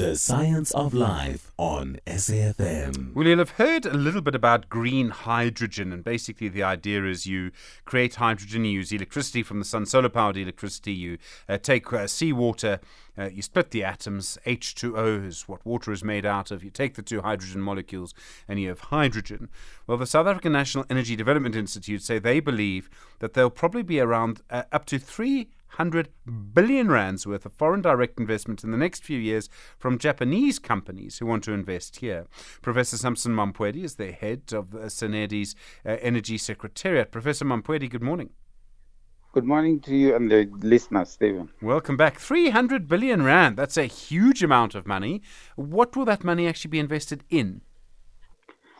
The Science of Life on SAFM. Well, you'll have heard a little bit about green hydrogen, and basically the idea is you create hydrogen, you use electricity from the sun, solar powered electricity, you uh, take uh, seawater, uh, you split the atoms, H2O is what water is made out of, you take the two hydrogen molecules, and you have hydrogen. Well, the South African National Energy Development Institute say they believe that there'll probably be around uh, up to three 100 billion rands worth of foreign direct investment in the next few years from Japanese companies who want to invest here. Professor Sampson Mamphweli is the head of the SANEDI's uh, Energy Secretariat. Professor Mamphweli, good morning. Good morning to you and the listeners, Stephen. Welcome back. 300 billion rand, that's a huge amount of money. What will that money actually be invested in?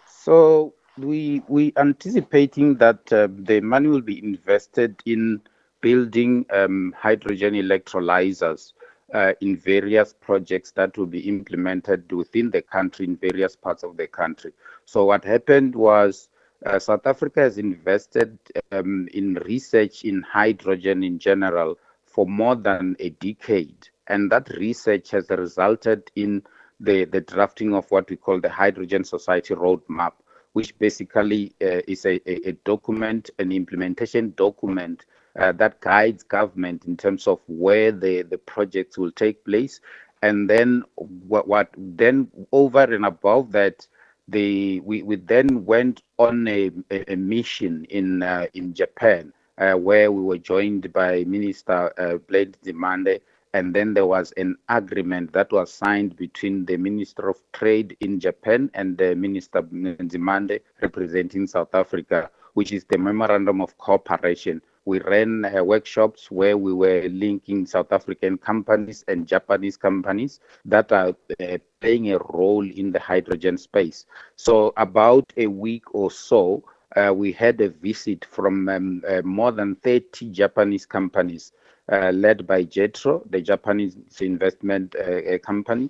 So, we we anticipating that uh, the money will be invested in building um, hydrogen electrolyzers uh, in various projects that will be implemented within the country in various parts of the country. So what happened was uh, South Africa has invested um, in research in hydrogen in general for more than a decade, and that research has resulted in the, the drafting of what we call the Hydrogen Society Roadmap, which basically uh, is a, a, a document, an implementation document uh, that guides government in terms of where the, the projects will take place. And then what, what then over and above that, the, we, we then went on a, a, mission in uh, in Japan uh, where we were joined by Minister uh, Blade Nzimande, and then there was an agreement that was signed between the Minister of Trade in Japan and the Minister Nzimande representing South Africa, which is the Memorandum of Cooperation we ran uh, workshops where we were linking South African companies and Japanese companies that are uh, playing a role in the hydrogen space. So, about a week or so, uh, we had a visit from um, uh, more than 30 Japanese companies uh, led by JETRO, the Japanese investment uh, company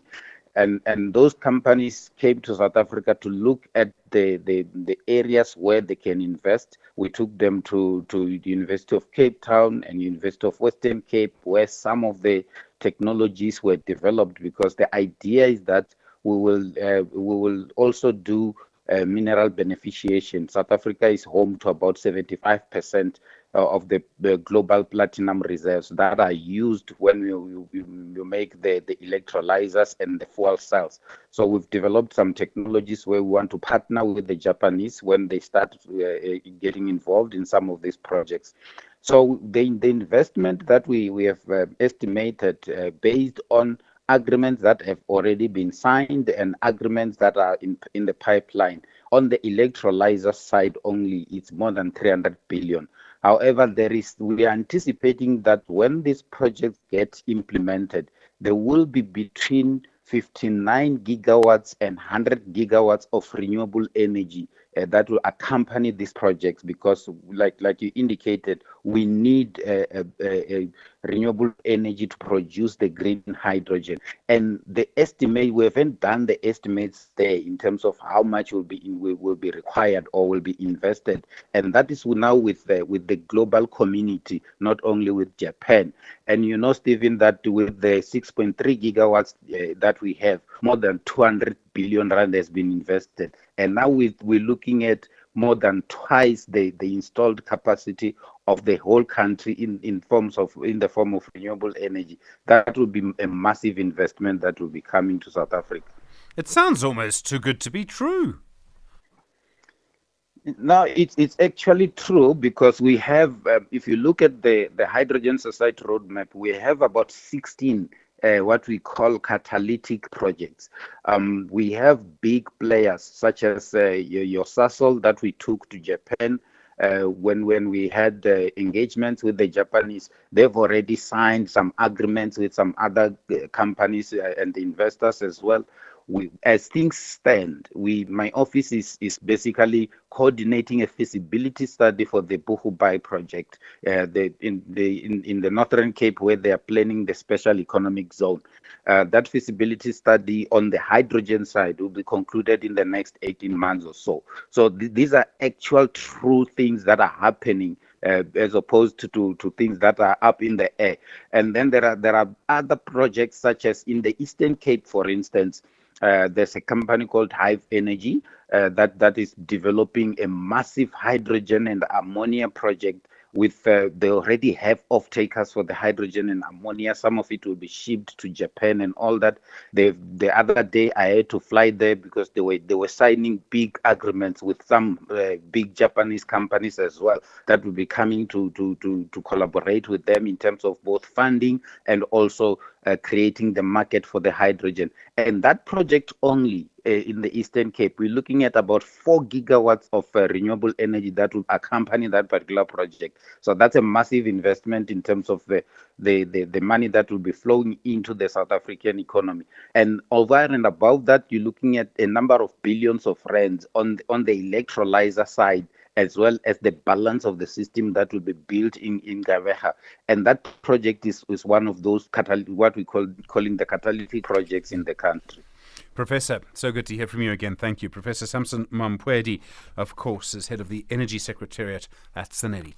and and those companies came to South Africa to look at the, the, the areas where they can invest. We took them to, to the University of Cape Town and University of Western Cape, where some of the technologies were developed. Because the idea is that we will uh, we will also do uh, mineral beneficiation. South Africa is home to about 75 percent uh, of the, global platinum reserves that are used when you, make the, the electrolyzers and the fuel cells. So we've developed some technologies where we want to partner with the Japanese when they start uh, getting involved in some of these projects. So the, the investment that we, we have estimated based on agreements that have already been signed and agreements that are in, in the pipeline. On the electrolyzer side only, it's more than 300 billion. However, there is we are anticipating that when these projects get implemented, there will be between 59 gigawatts and 100 gigawatts of renewable energy uh, that will accompany these projects because like like you indicated we need a, a, a, renewable energy to produce the green hydrogen. And the estimate we haven't done the estimates there in terms of how much will be in, will, be required or will be invested. And that is now with the with the global community not only with japan. And you know stephen that with the 6.3 gigawatts uh, that we have more than 200 billion rand has been invested and now we, we're looking at more than twice the, the installed capacity of the whole country in, in forms of in the form of renewable energy. That will be a massive investment that will be coming to South Africa. It sounds almost too good to be true. No, it's it's actually true because we have, uh, if you look at the the Hydrogen Society roadmap, we have about 16 uh, what we call catalytic projects. Um, we have big players such as uh, your Sasol that we took to Japan. Uh, when when we had uh, engagements with the Japanese, they've already signed some agreements with some other uh, companies uh, and investors as well we, as things stand, we my office is is basically coordinating a feasibility study for the Boegoebaai project, uh, the, in the in, in the Northern Cape where they are planning the special economic zone. Uh, that feasibility study on the hydrogen side will be concluded in the next 18 months or so. So th- these are actual true things that are happening uh, as opposed to, to, to things that are up in the air. And then there are there are other projects such as in the Eastern Cape, for instance. Uh, there's a company called Hive Energy uh, that that is developing a massive hydrogen and ammonia project with uh, they already have off takers for the hydrogen and ammonia. Some of it will be shipped to japan and all that. They the other day i had to fly there because they were they were signing big agreements with some uh, big japanese companies as well that will be coming to to to to collaborate with them in terms of both funding and also uh, creating the market for the hydrogen. And that project only uh, in the Eastern Cape, we're looking at about four gigawatts of uh, renewable energy that will accompany that particular project. So that's a massive investment in terms of the, the, the, the money that will be flowing into the South African economy. And over and above that, you're looking at a number of billions of rands on, on the electrolyzer side as well as the balance of the system that will be built in in Gqeberha. And that project is, is one of those catal- what we call calling the catalytic projects in the country. Professor, so good to hear from you again. Thank you. Professor Sampson Mamphweli, of course, is head of the Energy Secretariat at SANEDI.